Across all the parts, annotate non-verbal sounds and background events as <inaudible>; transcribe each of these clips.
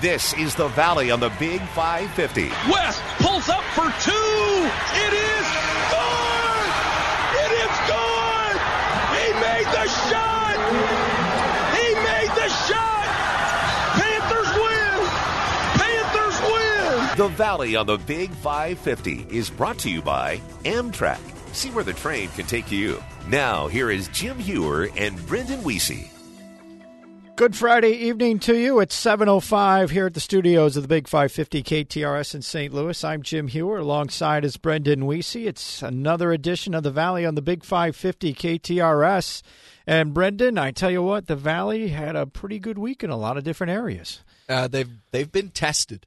This is the Valley on the Big 550. West pulls up for two. It is good. It is good. He made the shot. He made the shot. Panthers win. Panthers win. The Valley on the Big 550 is brought to you by Amtrak. See where the train can take you. Now, here is Jim Hewer and Brendan Weesey. Good Friday evening to you. It's 7.05 here at the studios of the Big 550 KTRS in St. Louis. I'm Jim Hewer. Alongside is Brendan Weesey. It's another edition of the Valley on the Big 550 KTRS. And Brendan, I tell you what, the Valley had a pretty good week in a lot of different areas. Uh, they've they've been tested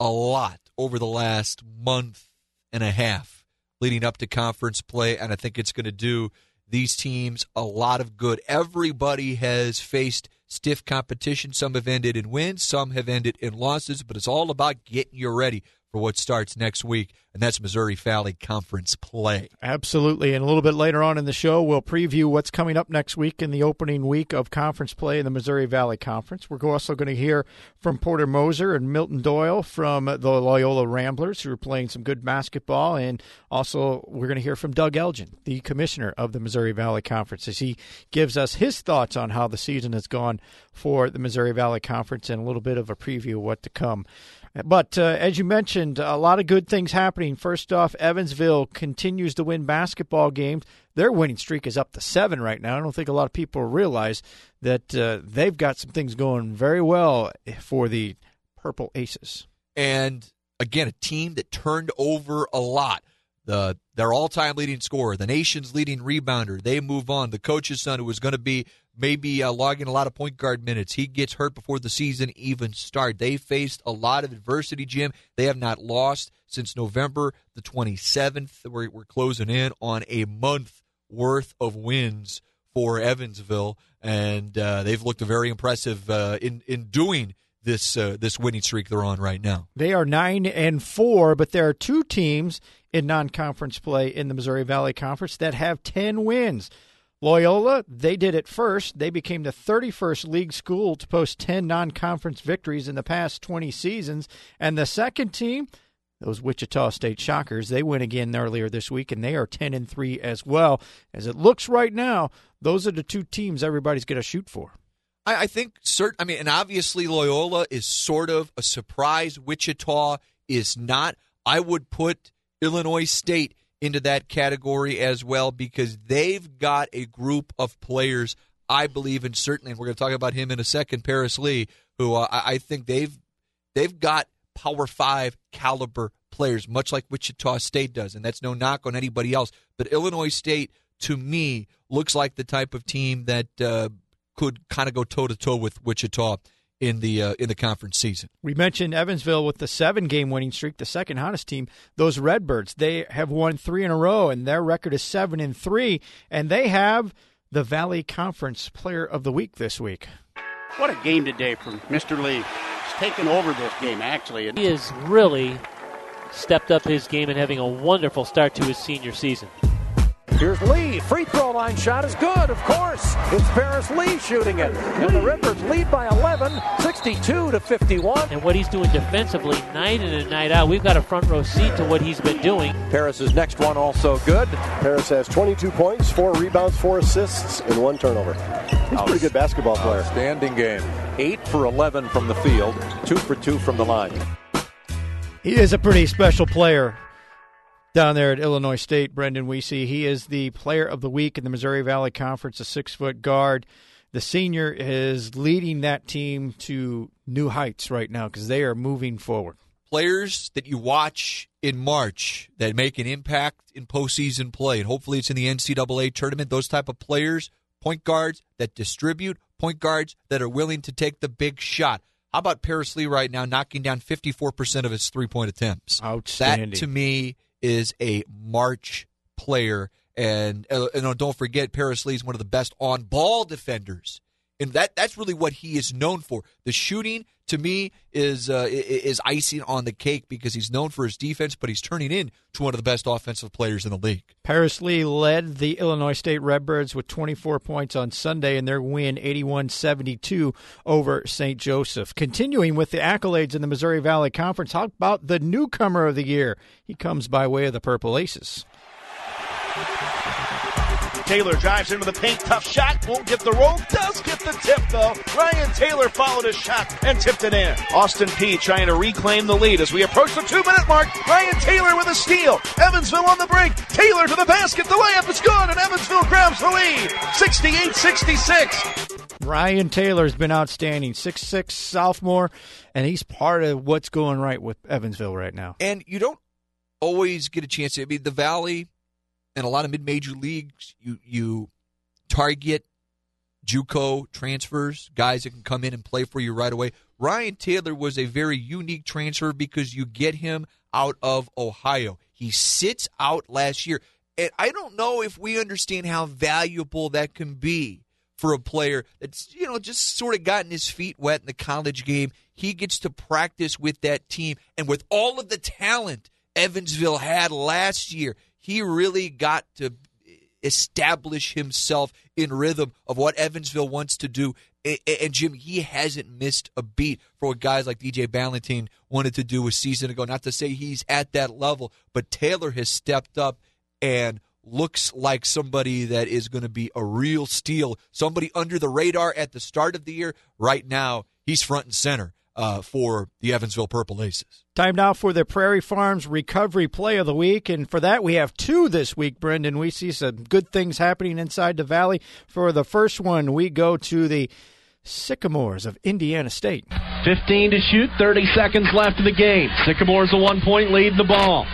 a lot over the last month and a half leading up to conference play, and I think it's going to do these teams a lot of good. Everybody has faced – stiff competition. Some have ended in wins, some have ended in losses, but it's all about getting you ready for what starts next week, and that's Missouri Valley Conference play. Absolutely. And a little bit later on in the show, we'll preview what's coming up next week in the opening week of conference play in the Missouri Valley Conference. We're also going to hear from Porter Moser and Milton Doyle from the Loyola Ramblers, who are playing some good basketball. And also, we're going to hear from Doug Elgin, the commissioner of the Missouri Valley Conference, as he gives us his thoughts on how the season has gone for the Missouri Valley Conference and a little bit of a preview of what to come. But uh, as you mentioned, a lot of good things happening. First off, Evansville continues to win basketball games. Their winning streak is up to seven right now. I don't think a lot of people realize that uh, they've got some things going very well for the Purple Aces. And again, a team that turned over a lot. The their all-time leading scorer, the nation's leading rebounder. They move on. The coach's son, who was going to be maybe uh, logging a lot of point guard minutes. He gets hurt before the season even starts. They faced a lot of adversity, Jim. They have not lost since November the 27th. We're, we're closing in on a month worth of wins for Evansville, and uh, they've looked very impressive uh, in in doing this uh, this winning streak they're on right now. They are nine and four, but there are two teams in non conference play in the Missouri Valley Conference that have ten wins. Loyola, they did it first. They became the 31st league school to post 10 non conference victories in the past 20 seasons. And the second team, those Wichita State Shockers, they went again earlier this week, and they are 10 and 3 as well. As it looks right now, those are the two teams everybody's going to shoot for. I, I think, cert, I mean, and obviously Loyola is sort of a surprise. Wichita is not. I would put Illinois State into that category as well because they've got a group of players I believe in certainly, and we're going to talk about him in a second, Paris Lee, who uh, I think they've they've got Power Five caliber players, much like Wichita State does, and that's no knock on anybody else. But Illinois State, to me, looks like the type of team that uh, could kind of go toe to toe with Wichita in the uh, in the conference season. We mentioned Evansville with the seven game winning streak, the second hottest team. Those Redbirds, they have won three in a row, and their record is seven and three, and they have the Valley Conference Player of the Week this week. What a game today from Mr. Lee. He's taken over this game actually. He has really stepped up his game and having a wonderful start to his senior season. Here's Lee. Free throw line shot is good, of course. It's Paris Lee shooting it. And the Rippers lead by 11, 62 to 51. And what he's doing defensively night in and night out, we've got a front row seat to what he's been doing. Paris's next one also good. Paris has 22 points, four rebounds, four assists, and one turnover. He's a pretty good basketball player. Standing game. 8 for 11 from the field, 2 for 2 from the line. He is a pretty special player down there at Illinois State, Brendan Weesey. He is the player of the week in the Missouri Valley Conference, a six foot guard. The senior is leading that team to new heights right now because they are moving forward. Players that you watch in March that make an impact in postseason play, and hopefully it's in the NCAA tournament, those type of players, point guards that distribute, point guards that are willing to take the big shot. How about Paris Lee right now knocking down 54% of his three point attempts? Outstanding. That to me is a March player. And, uh, and don't forget, Paris Lee is one of the best on ball defenders and that that's really what he is known for. The shooting to me is uh, is icing on the cake because he's known for his defense, but he's turning in to one of the best offensive players in the league. Paris Lee led the Illinois State Redbirds with 24 points on Sunday in their win 81-72 over St. Joseph. Continuing with the accolades in the Missouri Valley Conference, how about the newcomer of the year? He comes by way of the Purple Aces. Taylor drives into the paint, tough shot, won't get the roll, does get the tip though. Ryan Taylor followed his shot and tipped it in. Austin Peay trying to reclaim the lead as we approach the two minute mark. Ryan Taylor with a steal. Evansville on the break. Taylor to the basket. The layup is good and Evansville grabs the lead. 68 66. Ryan Taylor's been outstanding. Six-six sophomore, and he's part of what's going right with Evansville right now. And you don't always get a chance to. I mean, the Valley and a lot of mid-major leagues, you you target JUCO transfers, guys that can come in and play for you right away. Ryan Taylor was a very unique transfer because you get him out of Ohio. He sits out last year, and I don't know if we understand how valuable that can be for a player that's you know just sort of gotten his feet wet in the college game. He gets to practice with that team, and with all of the talent Evansville had last year, he really got to establish himself in rhythm of what Evansville wants to do. And Jim, he hasn't missed a beat for what guys like DJ Balentine wanted to do a season ago. Not to say he's at that level, but Taylor has stepped up and looks like somebody that is going to be a real steal, somebody under the radar at the start of the year. Right now, he's front and center uh, for the Evansville Purple Aces. Time now for the Prairie Farms Recovery Play of the Week. And for that, we have two this week, Brendan. We see some good things happening inside the Valley. For the first one, we go to the Sycamores of Indiana State. 15 to shoot, 30 seconds left in the game. Sycamores a one point lead in the ball.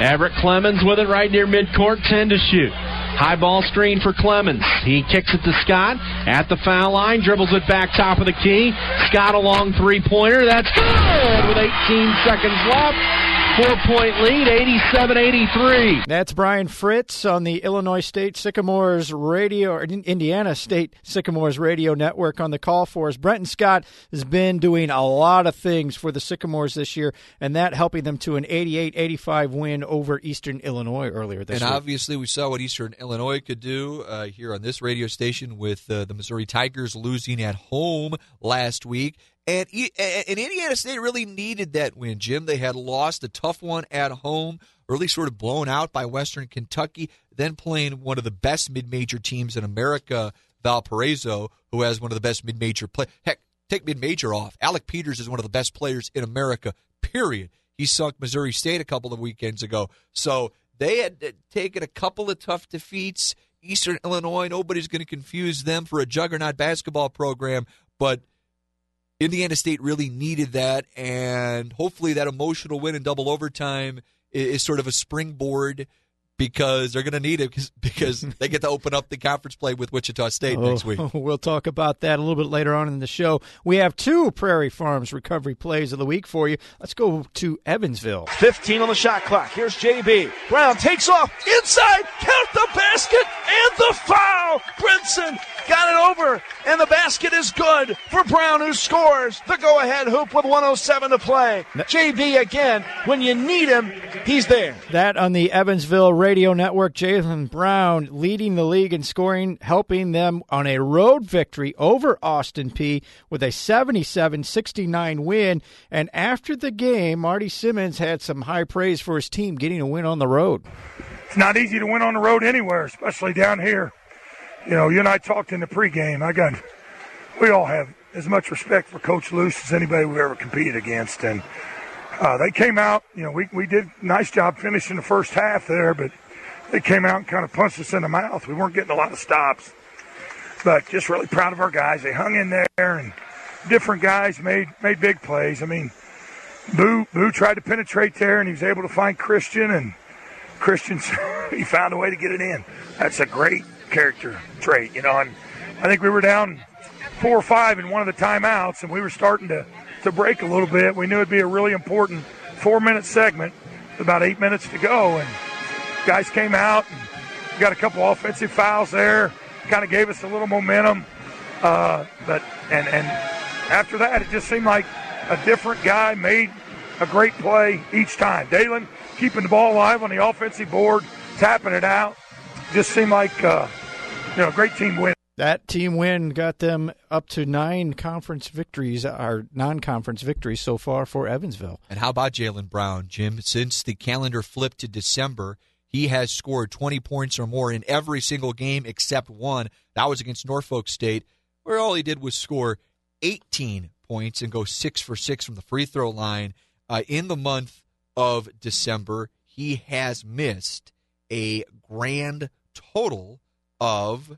Everett Clemens with it right near midcourt, 10 to shoot. High ball screen for Clemens. He kicks it to Scott at the foul line, dribbles it back top of the key. Scott a long three pointer. That's good with 18 seconds left. Four point lead, 87 83. That's Brian Fritz on the Illinois State Sycamores radio, or Indiana State Sycamores radio network on the call for us. Brenton Scott has been doing a lot of things for the Sycamores this year, and that helping them to an 88 85 win over Eastern Illinois earlier this year. and week. obviously, we saw what Eastern Illinois could do uh, here on this radio station with uh, the Missouri Tigers losing at home last week. And, and Indiana State really needed that win, Jim. They had lost a tough one at home, early sort of blown out by Western Kentucky, then playing one of the best mid major teams in America, Valparaiso, who has one of the best mid major play. Heck, take mid major off. Alec Peters is one of the best players in America, period. He sunk Missouri State a couple of weekends ago. So they had uh, taken a couple of tough defeats. Eastern Illinois, nobody's going to confuse them for a juggernaut basketball program, but Indiana State really needed that, and hopefully that emotional win in double overtime is, is sort of a springboard because they're going to need it because, because they get to open up the conference play with Wichita State oh, next week. <laughs> We'll talk about that a little bit later on in the show. We have two Prairie Farms recovery plays of the week for you. Let's go to Evansville. 15 on the shot clock. Here's JB. Brown takes off inside, count the basket, and the foul. Brinson got it over, and the basket is good for Brown, who scores the go ahead hoop with 107 to play. JB again, when you need him, he's there. That on the Evansville Radio Network, Jaylon Brown leading the league in scoring, helping them on a road victory over Austin Peay with a 77 69 win. And after the game, Marty Simmons had some high praise for his team getting a win on the road. It's not easy to win on the road anywhere, especially down here you know, you and I talked in the pregame. I got, we all have as much respect for Coach Loos as anybody we've ever competed against, and uh, they came out. You know, we we did nice job finishing the first half there, but they came out and kind of punched us in the mouth. We weren't getting a lot of stops, but just really proud of our guys. They hung in there, and different guys made made big plays. I mean, Boo Boo tried to penetrate there, and he was able to find Christian, and Christian <laughs> he found a way to get it in. That's a great character trait, you know. And I think we were down four or five in one of the timeouts, and we were starting to, to break a little bit. We knew it'd be a really important four minute segment, about eight minutes to go, and guys came out and got a couple offensive fouls there, kind of gave us a little momentum. Uh, but and and after that, it just seemed like a different guy made a great play each time. Dalen keeping the ball alive on the offensive board, tapping it out. Just seemed like uh, you know a great team win. That team win got them up to nine conference victories, or non-conference victories so far for Evansville. And how about Jaylon Brown, Jim? Since the calendar flipped to December, he has scored 20 points or more in every single game except one. That was against Norfolk State, where all he did was score 18 points and go six for six from the free throw line. Uh, in the month of December, he has missed a grand total of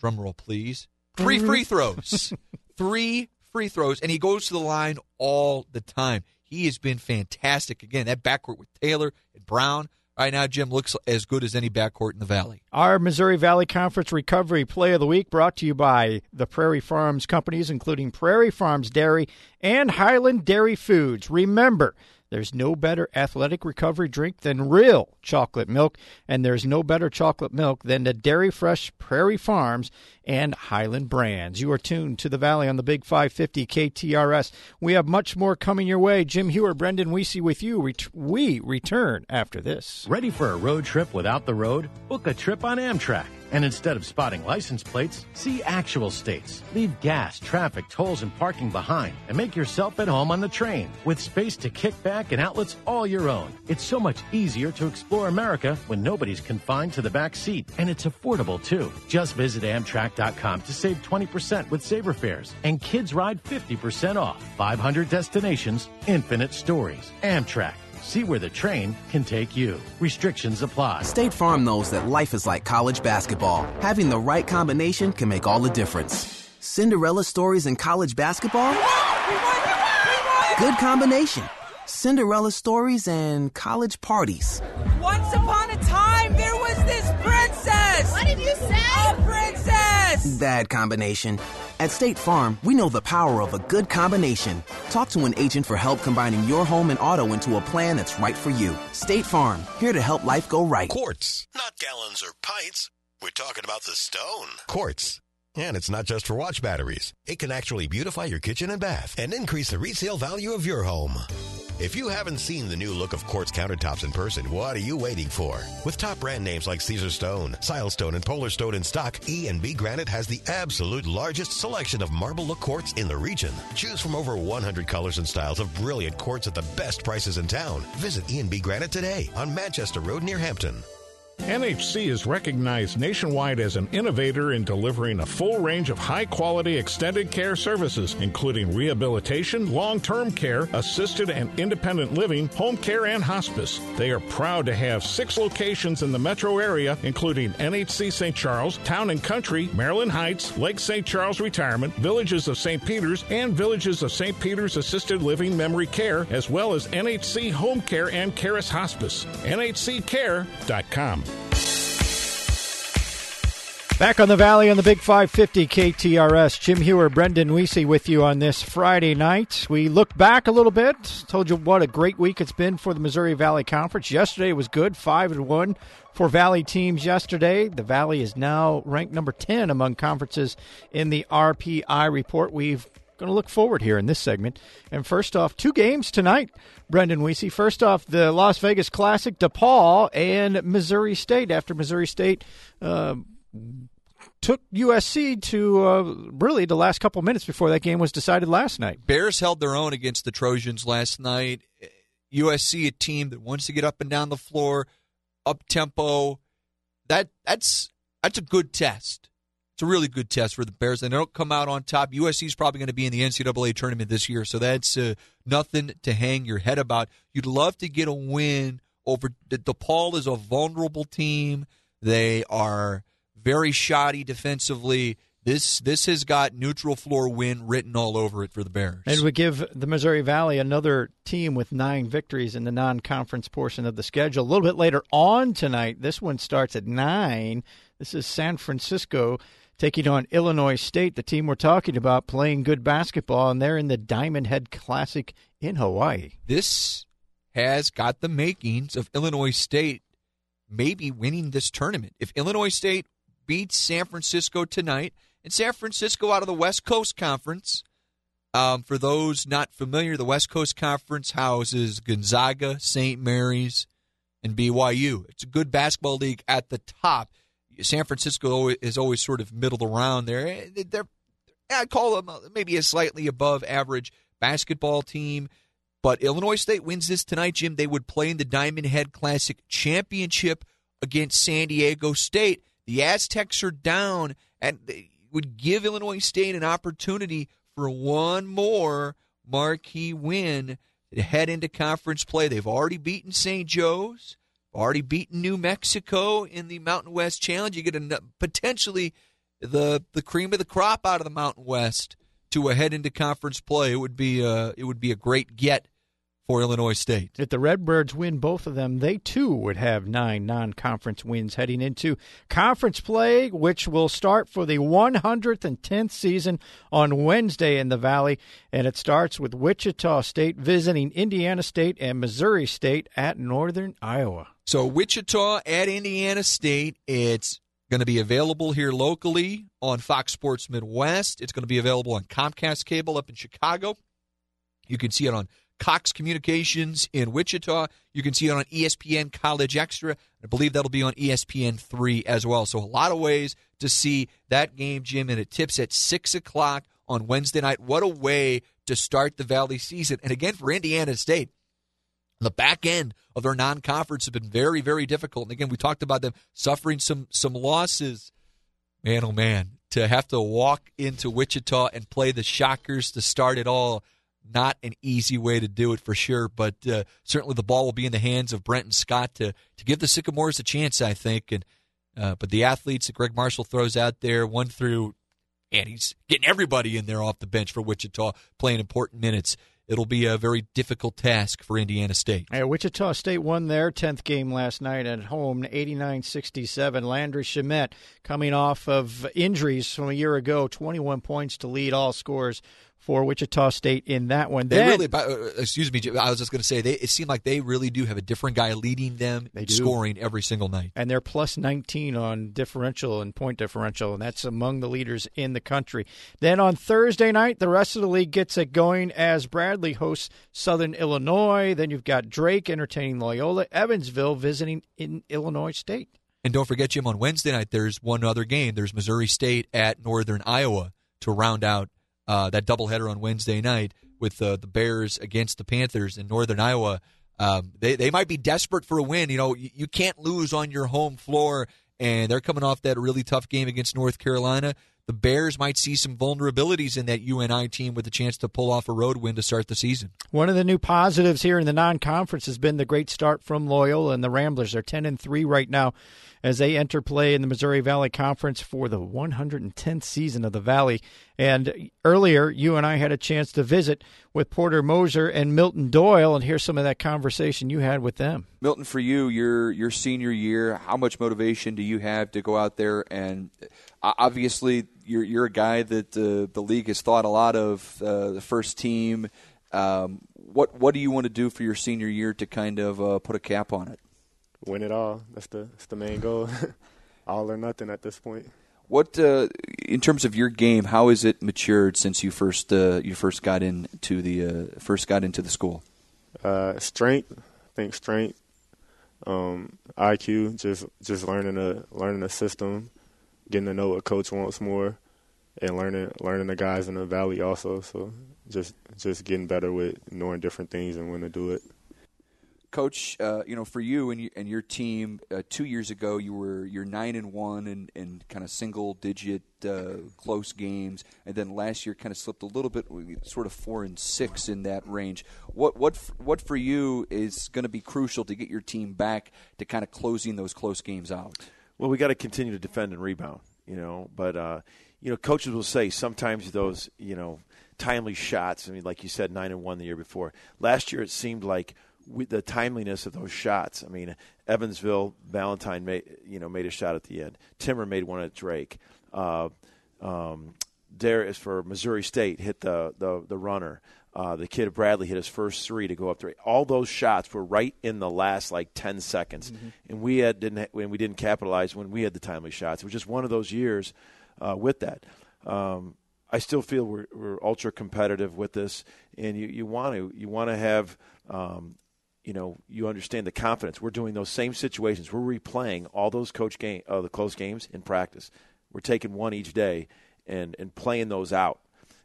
drumroll please, three mm-hmm. free throws. <laughs> three free throws, and he goes to the line all the time. He has been fantastic. Again, that backcourt with Taylor and Brown right now, Jim, looks as good as any backcourt in the Valley. Our Missouri Valley Conference Recovery Play of the Week brought to you by the Prairie Farms companies, including Prairie Farms Dairy and Hiland Dairy Foods. Remember, there's no better athletic recovery drink than real chocolate milk, and there's no better chocolate milk than the Dairy Fresh Prairie Farms and Hiland brands. You are tuned to the Valley on the Big 550 KTRS. We have much more coming your way. Jim Hewer, Brendan Weesey with you. We return after this. Ready for a road trip without the road? Book a trip on Amtrak. And instead of spotting license plates, see actual states. Leave gas, traffic, tolls, and parking behind and make yourself at home on the train with space to kick back and outlets all your own. It's so much easier to explore America when nobody's confined to the back seat. And it's affordable too. Just visit Amtrak.com to save 20% with Saver Fares. And kids ride 50% off. 500 destinations, infinite stories. Amtrak. See where the train can take you. Restrictions apply. State Farm knows that life is like college basketball. Having the right combination can make all the difference. Cinderella stories in college basketball? Good combination. Cinderella stories and college parties. Once upon a time, there was this princess! What did you say? A princess! Bad combination. At State Farm, we know the power of a good combination. Talk to an agent for help combining your home and auto into a plan that's right for you. State Farm, here to help life go right. Quarts, not gallons or pints. We're talking about the stone. Quartz. And it's not just for watch batteries. It can actually beautify your kitchen and bath and increase the resale value of your home. If you haven't seen the new look of quartz countertops in person, what are you waiting for? With top brand names like Caesarstone, Silestone, and Polar Stone in stock, E&B Granite has the absolute largest selection of marble look quartz in the region. Choose from over 100 colors and styles of brilliant quartz at the best prices in town. Visit E&B Granite today on Manchester Road near Hampton. NHC is recognized nationwide as an innovator in delivering a full range of high quality extended care services, including rehabilitation, long term care, assisted and independent living, home care, and hospice. They are proud to have six locations in the metro area, including NHC St. Charles, Town and Country, Maryland Heights, Lake St. Charles Retirement, Villages of St. Peter's, and Villages of St. Peter's Assisted Living Memory Care, as well as NHC Home Care and Caris Hospice. NHCCare.com. Back on the Valley on the Big 550 KTRS. Jim Hewer, Brendan Weesey with you on this Friday night. We look back a little bit. Told you what a great week it's been for the Missouri Valley Conference. Yesterday was good, 5 and 1 for Valley teams yesterday. The Valley is now ranked number 10 among conferences in the RPI report. We've going to look forward here in this segment. And first off, two games tonight, Brendan Weesey. First off, the Las Vegas Classic, DePaul and Missouri State. After Missouri State uh, took USC to uh, really the last couple minutes before that game was decided last night. Bears held their own against the Trojans last night. USC, a team that wants to get up and down the floor, up tempo. That that's that's a good test. It's a really good test for the Bears. And they don't come out on top. USC is probably going to be in the NCAA tournament this year, so that's uh, nothing to hang your head about. You'd love to get a win over DePaul is a vulnerable team. They are very shoddy defensively. This this has got neutral floor win written all over it for the Bears. And we give the Missouri Valley another team with nine victories in the non-conference portion of the schedule. A little bit later on tonight, this one starts at nine. This is San Francisco taking on Illinois State, the team we're talking about playing good basketball, and they're in the Diamond Head Classic in Hawaii. This has got the makings of Illinois State maybe winning this tournament. If Illinois State beats San Francisco tonight And San Francisco out of the West Coast Conference. Um, for those not familiar, the West Coast Conference houses Gonzaga, St. Mary's, and BYU. It's a good basketball league at the top. San Francisco is always sort of middle around there. Eh, they're, I call them uh, maybe a slightly above average basketball team. But Illinois State wins this tonight, Jim. They would play in the Diamond Head Classic Championship against San Diego State. The Aztecs are down, and they would give Illinois State an opportunity for one more marquee win to head into conference play. They've already beaten St. Joe's, already beaten New Mexico in the Mountain West Challenge. You get a, potentially the the cream of the crop out of the Mountain West to a head into conference play. It would be a, it would be a great get for Illinois State. If the Redbirds win both of them, they too would have nine non conference wins heading into conference play, which will start for the 110th season on Wednesday in the Valley. And it starts with Wichita State visiting Indiana State and Missouri State at Northern Iowa. So, Wichita at Indiana State, it's going to be available here locally on Fox Sports Midwest. It's going to be available on Comcast Cable up in Chicago. You can see it on Cox Communications in Wichita. You can see it on ESPN College Extra. I believe that'll be on ESPN 3 as well. So, a lot of ways to see that game, Jim, and it tips at 6 o'clock on Wednesday night. What a way to start the Valley season. And again, for Indiana State, the back end of their non-conference have been very, very difficult. And again, we talked about them suffering some some losses. Man, oh man, to have to walk into Wichita and play the Shockers to start it all not an easy way to do it for sure, but uh, certainly the ball will be in the hands of Brenton Scott to to give the Sycamores a chance, I think. And uh, but the athletes that Gregg Marshall throws out there, one through, and he's getting everybody in there off the bench for Wichita, playing important minutes it'll be a very difficult task for Indiana State. Wichita State won their 10th game last night at home, 89-67. Landry Shamet coming off of injuries from a year ago, 21 points to lead all scores for Wichita State in that one. They then, really, uh, excuse me, I was just going to say, they, it seemed like they really do have a different guy leading them, scoring every single night. And they're plus 19 on differential and point differential, and that's among the leaders in the country. Then on Thursday night, the rest of the league gets it going as Bradley hosts Southern Illinois. Then you've got Drake entertaining Loyola, Evansville visiting in Illinois State. And don't forget, Jim, on Wednesday night, there's one other game. There's Missouri State at Northern Iowa to round out uh, that doubleheader on Wednesday night with uh, the Bears against the Panthers in Northern Iowa. Um, they they might be desperate for a win. You know, you, you can't lose on your home floor, and they're coming off that really tough game against North Carolina the Bears might see some vulnerabilities in that UNI team with a chance to pull off a road win to start the season. One of the new positives here in the non-conference has been the great start from Loyola and the Ramblers. They're 10 and 3 right now as they enter play in the Missouri Valley Conference for the 110th season of the Valley. And earlier, you and I had a chance to visit with Porter Moser and Milton Doyle and hear some of that conversation you had with them. Milton, for you, your your senior year, how much motivation do you have to go out there and obviously you're you're a guy that uh, the league has thought a lot of uh, the first team. Um, what what do you want to do for your senior year to kind of uh, put a cap on it? Win it all. That's the that's the main goal. <laughs> all or nothing at this point. What uh, in terms of your game? How has it matured since you first uh, you first got into the uh, first got into the school? strength, I think strength, um, IQ, just just learning a learning a system getting to know what coach wants more, and learning learning the guys in the valley also. So just just getting better with knowing different things and when to do it. Coach, uh, you know, for you and, you, and your team, uh, two years ago, you were you're nine and one and, and kind of single digit uh, close games, and then last year kind of slipped a little bit, sort of four and six in that range. What what what for you is going to be crucial to get your team back to kind of closing those close games out? Well, we got to continue to defend and rebound, you know. But uh, you know, coaches will say sometimes those you know timely shots. I mean, like you said, nine and one the year before. Last year, it seemed like we, the timeliness of those shots. I mean, Evansville, Balentine made you know made a shot at the end. Timmer made one at Drake. Uh, um, Darius for Missouri State hit the the, the runner. Uh, the kid Bradley hit his first three to go up three. All those shots were right in the last like ten seconds, mm-hmm. and we had didn't when we didn't capitalize when we had the timely shots. It was just one of those years uh, with that. um, I still feel we're, we're ultra competitive with this, and you, you want to you want to have um, you know you understand the confidence. We're doing those same situations. We're replaying all those coach game uh, the close games in practice. We're taking one each day and and playing those out.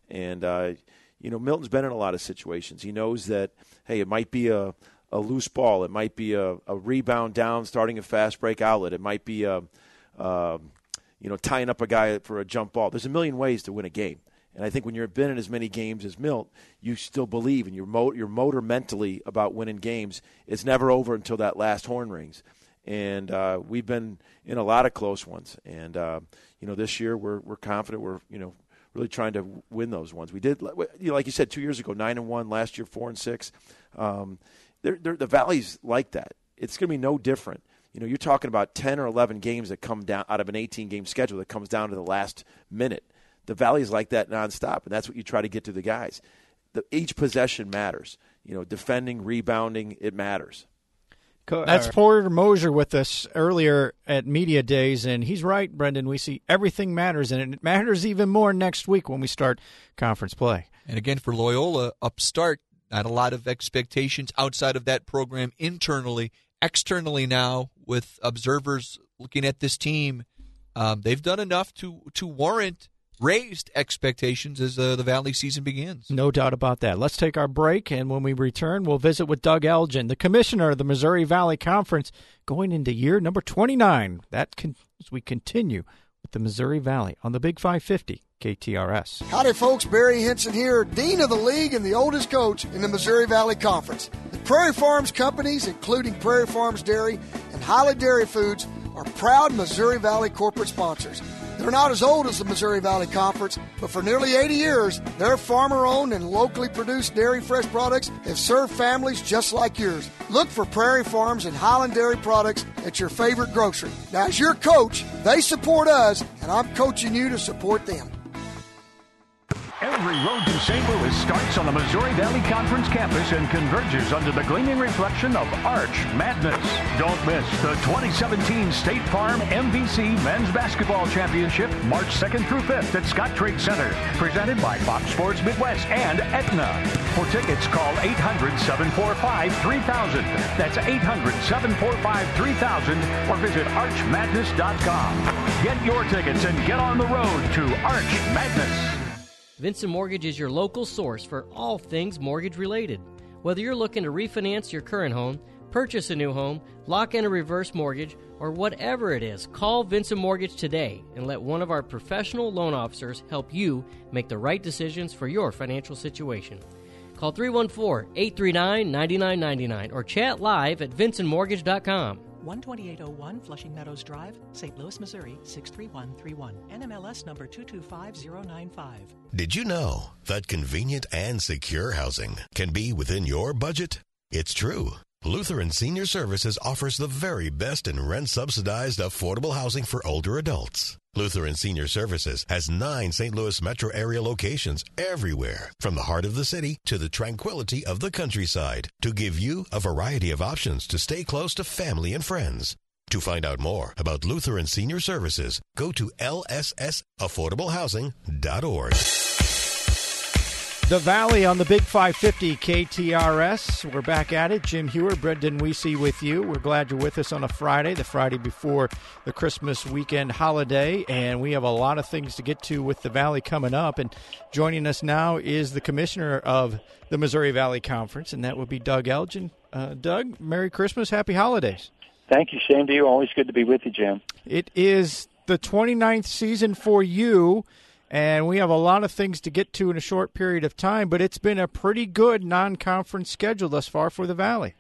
And uh, you know Milton's been in a lot of situations. He knows that hey, it might be a a loose ball. It might be a, a rebound down, starting a fast break outlet. It might be a, a you know, tying up a guy for a jump ball. There's a million ways to win a game. And I think when you've been in as many games as Milt, you still believe, and your, mo- your motor mentally about winning games is never over until that last horn rings. And uh, we've been in a lot of close ones. And, uh, you know, this year we're, we're confident we're, you know, really trying to win those ones. We did, like you said, two years ago, 9 and 1, last year, 4 and 6. Um, they're, they're, the Valley's like that. It's going to be no different you know, you're talking about 10 or 11 games that come down out of an 18 game schedule that comes down to the last minute. The Valley is like that nonstop, and that's what you try to get to the guys. The, each possession matters. You know, defending, rebounding, it matters. That's Porter Moser with us earlier at Media Days, and he's right, Brendan. We see everything matters, and it matters even more next week when we start conference play. And again, for Loyola, upstart, not a lot of expectations outside of that program internally externally now with observers looking at this team, um, they've done enough to to warrant raised expectations as uh, the Valley season begins. No doubt about that. Let's take our break, and when we return, we'll visit with Doug Elgin, the commissioner of the Missouri Valley Conference, going into year number 29. That can, as we continue with the Missouri Valley on the Big 550 KTRS. Howdy, folks. Barry Hinson here, Dean of the League and the oldest coach in the Missouri Valley Conference. The Prairie Farms companies, including Prairie Farms Dairy and Holly Dairy Foods, are proud Missouri Valley corporate sponsors. They're not as old as the Missouri Valley Conference, but for nearly 80 years, their farmer owned and locally produced dairy fresh products have served families just like yours. Look for Prairie Farms and Hiland Dairy products at your favorite grocery. Now, as your coach, they support us, and I'm coaching you to support them. Every road to St. Louis starts on the Missouri Valley Conference campus and converges under the gleaming reflection of Arch Madness. Don't miss the 2017 State Farm MVC Men's Basketball Championship March 2nd through 5th at Scottrade Center. Presented by Fox Sports Midwest and Aetna. For tickets, call 800-745-3000. That's 800-745-3000 or visit archmadness.com. Get your tickets and get on the road to Arch Madness. Vincent Mortgage is your local source for all things mortgage related. Whether you're looking to refinance your current home, purchase a new home, lock in a reverse mortgage, or whatever it is, call Vincent Mortgage today and let one of our professional loan officers help you make the right decisions for your financial situation. Call 314 839 9999 or chat live at vincentmortgage.com. 12801 Flushing Meadows Drive, St. Louis, Missouri 63131. NMLS number 225095. Did you know that convenient and secure housing can be within your budget? It's true. Lutheran Senior Services offers the very best in rent subsidized affordable housing for older adults. Lutheran Senior Services has nine St. Louis metro area locations everywhere, from the heart of the city to the tranquility of the countryside, to give you a variety of options to stay close to family and friends. To find out more about Lutheran Senior Services, go to lssaffordablehousing.org. The Valley on the Big 550 KTRS. We're back at it. Jim Hewer, Brendan Weesey with you. We're glad you're with us on a Friday, the Friday before the Christmas weekend holiday. And we have a lot of things to get to with the Valley coming up. And joining us now is the commissioner of the Missouri Valley Conference, and that would be Doug Elgin. Uh, Doug, Merry Christmas, Happy Holidays. Thank you. Same to you. Always good to be with you, Jim. It is the 29th season for you and we have a lot of things to get to in a short period of time, but it's been a pretty good non conference schedule thus far for the Valley.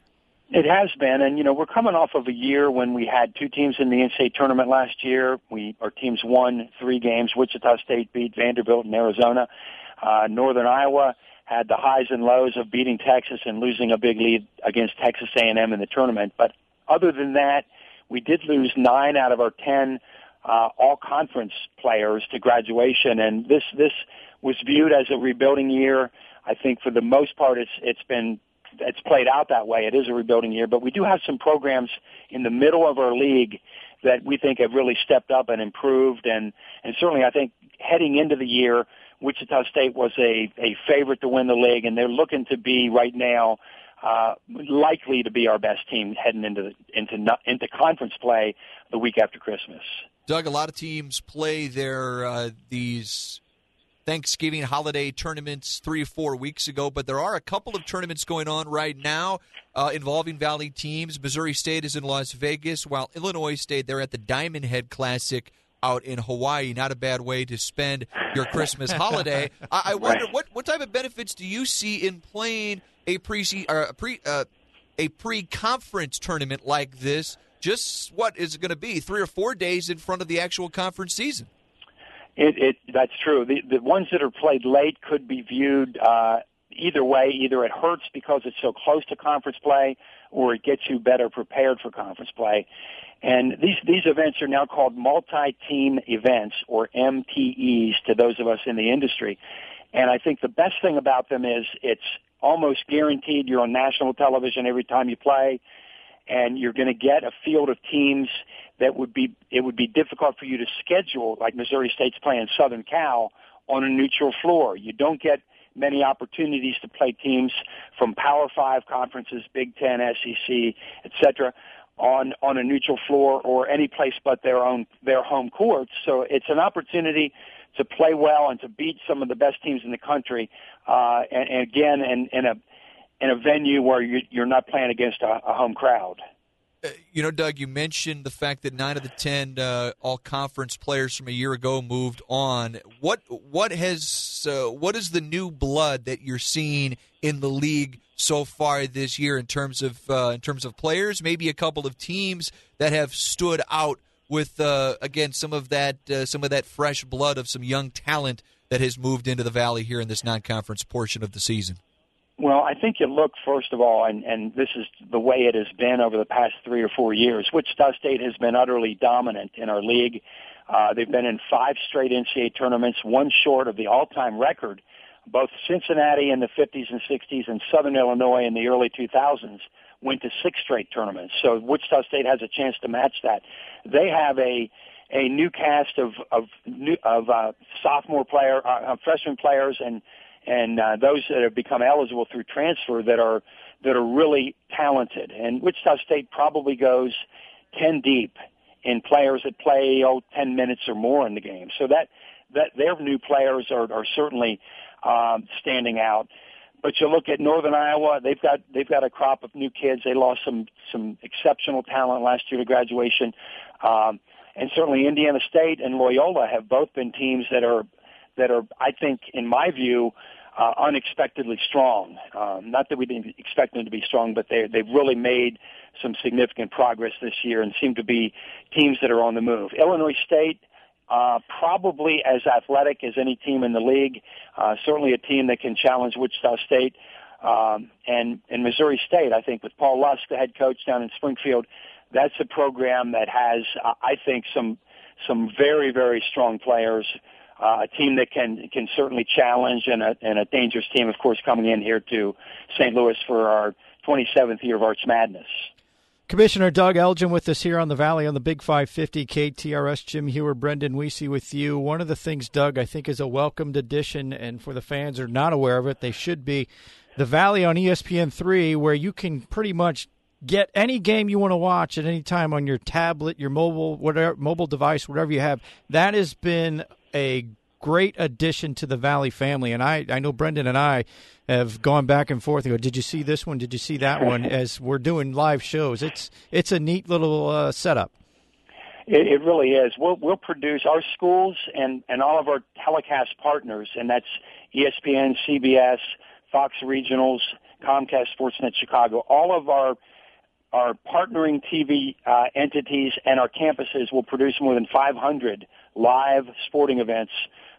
It has been, and you know we're coming off of a year when we had two teams in the NCAA tournament last year. We our teams won three games. Wichita State beat Vanderbilt in Arizona. Uh, Northern Iowa had the highs and lows of beating Texas and losing a big lead against Texas A&M in the tournament. But other than that, we did lose nine out of our ten uh, all conference players to graduation, and this this was viewed as a rebuilding year. I think for the most part, it's it's been it's played out that way. It is a rebuilding year, but we do have some programs in the middle of our league that we think have really stepped up and improved, and and certainly I think heading into the year, Wichita State was a a favorite to win the league, and they're looking to be right now uh, likely to be our best team heading into the, into into conference play the week after Christmas. Doug, a lot of teams play their uh, these Thanksgiving holiday tournaments three or four weeks ago, but there are a couple of tournaments going on right now uh, involving Valley teams. Missouri State is in Las Vegas, while Illinois State they're at the Diamond Head Classic out in Hawaii. Not a bad way to spend your Christmas <laughs> holiday. I, I wonder what what type of benefits do you see in playing a pre a pre uh, a pre conference tournament like this? Just what is it going to be? Three or four days in front of the actual conference season. It, it that's true. The the ones that are played late could be viewed uh, either way. Either it hurts because it's so close to conference play, or it gets you better prepared for conference play. And these these events are now called multi-team events or MTEs to those of us in the industry. And I think the best thing about them is it's almost guaranteed you're on national television every time you play and you're going to get a field of teams that would be it would be difficult for you to schedule like Missouri State's playing Southern Cal on a neutral floor. You don't get many opportunities to play teams from Power 5 conferences, Big 10, SEC, etc. on on a neutral floor or any place but their own their home courts. So it's an opportunity to play well and to beat some of the best teams in the country. Uh, and, and again, in, in a in a venue where you, you're not playing against a, a home crowd. Uh, you know, Doug, you mentioned the fact that nine of the ten uh, all conference players from a year ago moved on. What what has uh, what is the new blood that you're seeing in the league so far this year in terms of uh, in terms of players? Maybe a couple of teams that have stood out with uh, again some of that some of that fresh blood of some young talent that has moved into the valley here in this non-conference portion of the season. Well, I think you look first of all, and, and this is the way it has been over the past three or four years. Wichita State has been utterly dominant in our league. Uh, they've been in five straight NCAA tournaments, one short of the all-time record. Both Cincinnati in the 50s and 60s and Southern Illinois in the early 2000s went to six straight tournaments. So Wichita State has a chance to match that. They have a a new cast of of new, of uh, sophomore player, uh, uh freshman players, and and uh, those that have become eligible through transfer that are that are really talented. And Wichita State probably goes ten deep in players that play oh, 10 minutes or more in the game. So that that their new players are, are certainly um, standing out. But you look at Northern Iowa; they've got they've got a crop of new kids. They lost some some exceptional talent last year to graduation, um, and certainly Indiana State and Loyola have both been teams that are that are, I think, in my view, uh, unexpectedly strong. Um, not that we didn't expect them to be strong, but they they've really made some significant progress this year and seem to be teams that are on the move. Illinois State. Uh, probably as athletic as any team in the league. Uh, certainly a team that can challenge Wichita State. Um, and, and Missouri State, I think, with Paul Lusk, the head coach down in Springfield, that's a program that has, uh, I think, some some very very strong players uh, a team that can can certainly challenge and a, and a dangerous team, of course, coming in here to St. Louis for our 27th year of Arch Madness. Commissioner Doug Elgin with us here on the Valley on the Big 550 KTRS. Jim Hewer, Brendan Weesey with you. One of the things, Doug, I think is a welcomed addition, and for the fans are not aware of it, they should be. The Valley on ESPN3, where you can pretty much get any game you want to watch at any time on your tablet, your mobile, whatever mobile device, whatever you have. That has been a great addition to the Valley family. And I, I know Brendan and I have gone back and forth. And go, did you see this one? Did you see that one? <laughs> As we're doing live shows, it's it's a neat little uh, setup. It, it really is. We'll, we'll produce our schools and and all of our telecast partners, and that's ESPN, CBS, Fox Regionals, Comcast, Sportsnet Chicago. All of our our partnering TV uh, entities and our campuses will produce more than 500 live sporting events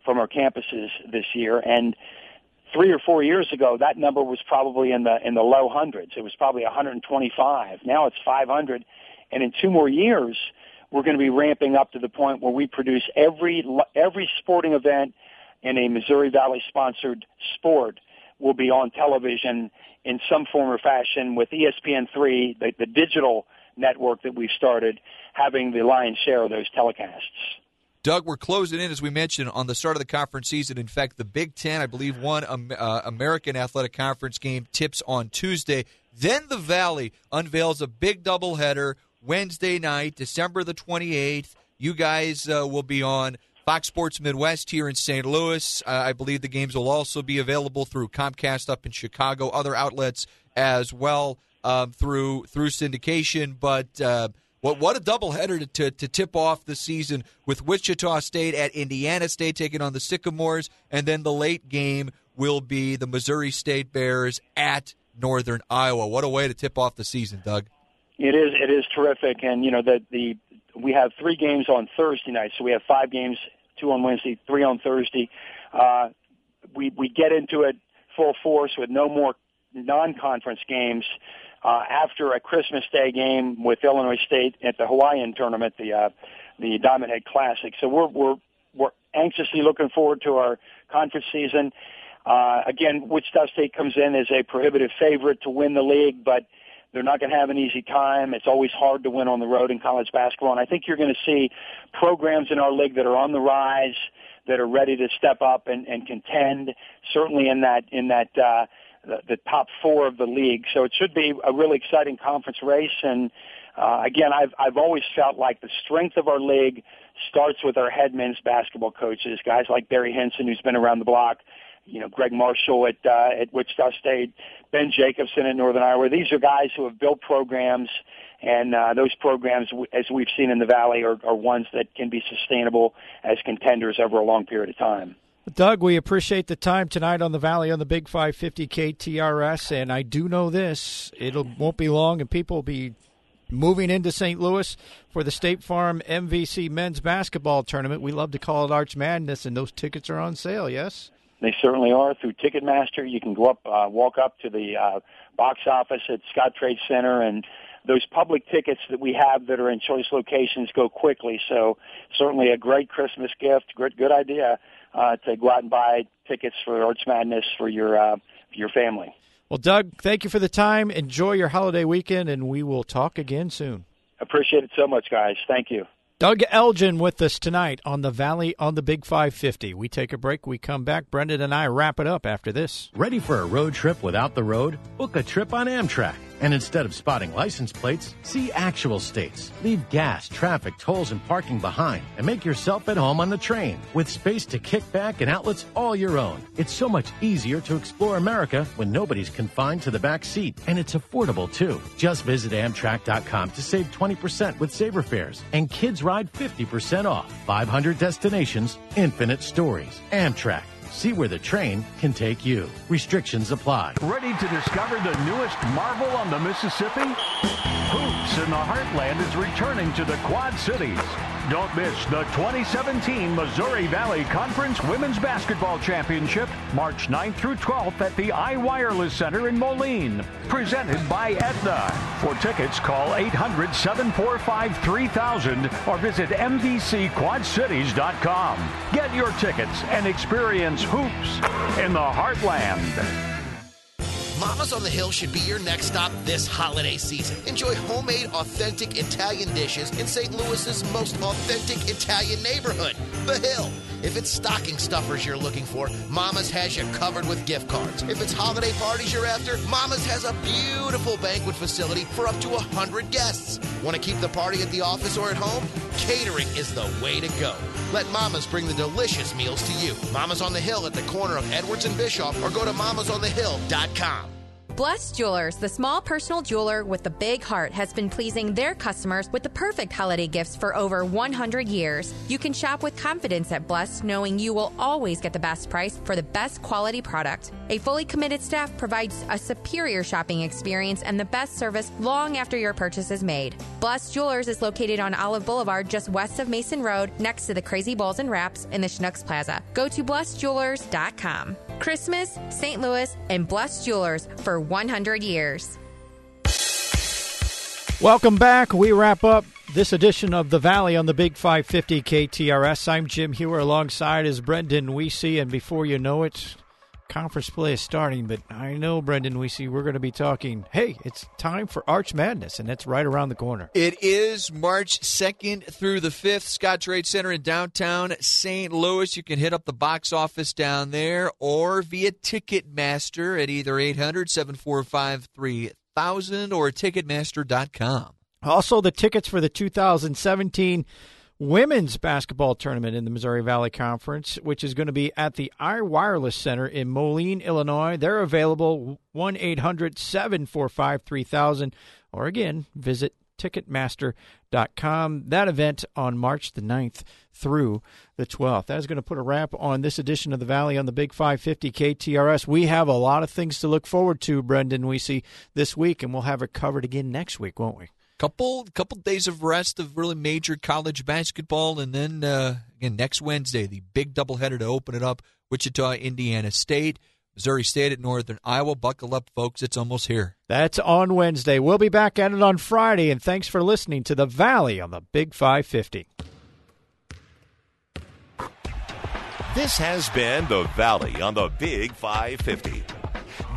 from our campuses this year. And three or four years ago, that number was probably in the in the low hundreds. It was probably 125. Now it's 500, and in two more years, we're going to be ramping up to the point where we produce every every sporting event in a Missouri Valley sponsored sport will be on television in some form or fashion with E ESPN3, the, the digital network that we've started, having the lion's share of those telecasts. Doug, we're closing in, as we mentioned, on the start of the conference season. In fact, the Big Ten, I believe, um, uh, American Athletic Conference game tips on Tuesday. Then the Valley unveils a big doubleheader Wednesday night, December the 28th. You guys uh, will be on Fox Sports Midwest here in St. Louis. Uh, I believe the games will also be available through Comcast up in Chicago, other outlets as well um, through through syndication. But uh, what what a doubleheader to, to to tip off the season with Wichita State at Indiana State taking on the Sycamores, and then the late game will be the Missouri State Bears at Northern Iowa. What a way to tip off the season, Doug. It is it is terrific, and you know that the we have three games on Thursday night, so we have five games, two on Wednesday, three on Thursday. Uh, we we get into it full force with no more non-conference games uh, after a Christmas Day game with Illinois State at the Hawaiian tournament, the uh, the Diamond Head Classic. So we're we're we're anxiously looking forward to our conference season. Uh, again, Wichita State comes in as a prohibitive favorite to win the league, but they're not going to have an easy time. It's always hard to win on the road in college basketball, and I think you're going to see programs in our league that are on the rise, that are ready to step up and, and contend. Certainly in that in that uh, the, top four of the league. So it should be a really exciting conference race. And uh, again, I've I've always felt like the strength of our league starts with our head men's basketball coaches, guys like Barry Hinson, who's been around the block you know, Gregg Marshall at uh, at Wichita State, Ben Jacobson at Northern Iowa. These are guys who have built programs, and uh, those programs, as we've seen in the Valley, are, are ones that can be sustainable as contenders over a long period of time. Doug, we appreciate the time tonight on the Valley on the Big 550 KTRS, and I do know this: it won't be long, and people will be moving into St. Louis for the State Farm MVC Men's Basketball Tournament. We love to call it Arch Madness, and those tickets are on sale. Yes. They certainly are through Ticketmaster. You can go up, uh, walk up to the uh, box office at Scottrade Center, and those public tickets that we have that are in choice locations go quickly. So certainly a great Christmas gift. Good, good idea uh, to go out and buy tickets for Arch Madness for your uh, for your family. Well, Doug, thank you for the time. Enjoy your holiday weekend, and we will talk again soon. Appreciate it so much, guys. Thank you. Doug Elgin with us tonight on the Valley on the Big 550. We take a break, we come back. Brendan and I wrap it up after this. Ready for a road trip without the road? Book a trip on Amtrak. And instead of spotting license plates, see actual states. Leave gas, traffic, tolls, and parking behind and make yourself at home on the train with space to kick back and outlets all your own. It's so much easier to explore America when nobody's confined to the back seat. And it's affordable too. Just visit Amtrak.com to save 20% with Saver Fares. And kids ride 50% off. 500 destinations, infinite stories. Amtrak. See where the train can take you. Restrictions apply. Ready to discover the newest marvel on the Mississippi? Hoops in the Heartland is returning to the Quad Cities. Don't miss the 2017 Missouri Valley Conference Women's Basketball Championship, March 9th through 12th at the iWireless Center in Moline. Presented by Aetna. For tickets, call 800 745 3000 or visit MVCQuadCities.com. Get your tickets and experience hoops in the Heartland. Mama's on the Hill should be your next stop this holiday season. Enjoy homemade, authentic Italian dishes in St. Louis's most authentic Italian neighborhood, The Hill. If it's stocking stuffers you're looking for, Mama's has you covered with gift cards. If it's holiday parties you're after, Mama's has a beautiful banquet facility for up to 100 guests. Want to keep the party at the office or at home? Catering is the way to go. Let Mama's bring the delicious meals to you. Mama's on the Hill at the corner of Edwards and Bischoff or go to mamasonthehill.com. Bless Jewelers, the small personal jeweler with the big heart, has been pleasing their customers with the perfect holiday gifts for over 100 years. You can shop with confidence at Bless, knowing you will always get the best price for the best quality product. A fully committed staff provides a superior shopping experience and the best service long after your purchase is made. Bless Jewelers is located on Olive Boulevard, just west of Mason Road, next to the Crazy Bowls and Wraps in the Schnucks Plaza. Go to blessjewelers.com. Christmas, St. Louis, and Bless Jewelers for 100 years. Welcome back. We wrap up this edition of The Valley on the Big 550 KTRS. I'm Jim Hewer. Alongside is Brendan Weesey. And before you know it, conference play is starting, but I know, Brendan, we see we're going to be talking. Hey, it's time for Arch Madness, and that's right around the corner. It is March 2nd through the 5th, Scottrade Center in downtown St. Louis. You can hit up the box office down there or via Ticketmaster at either 800 745 3000 or Ticketmaster.com. Also, the tickets for the 2017 women's basketball tournament in the Missouri Valley Conference, which is going to be at the iWireless Center in Moline, Illinois. They're available 1 800 745 3000, or again, visit Ticketmaster.com. That event on March the 9th through the 12th. That is going to put a wrap on this edition of the Valley on the Big 550 KTRS. We have a lot of things to look forward to, Brendan, we see this week, and we'll have it covered again next week, won't we? Couple couple days of rest of really major college basketball, and then uh, again next Wednesday the big doubleheader to open it up: Wichita, Indiana State, Missouri State at Northern Iowa. Buckle up, folks! It's almost here. That's on Wednesday. We'll be back at it on Friday, and thanks for listening to the Valley on the Big Five Fifty. This has been the Valley on the Big 550.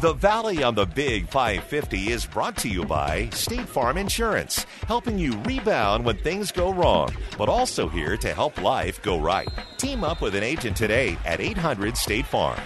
The Valley on the Big 550 is brought to you by State Farm Insurance, helping you rebound when things go wrong, but also here to help life go right. Team up with an agent today at 800 State Farm.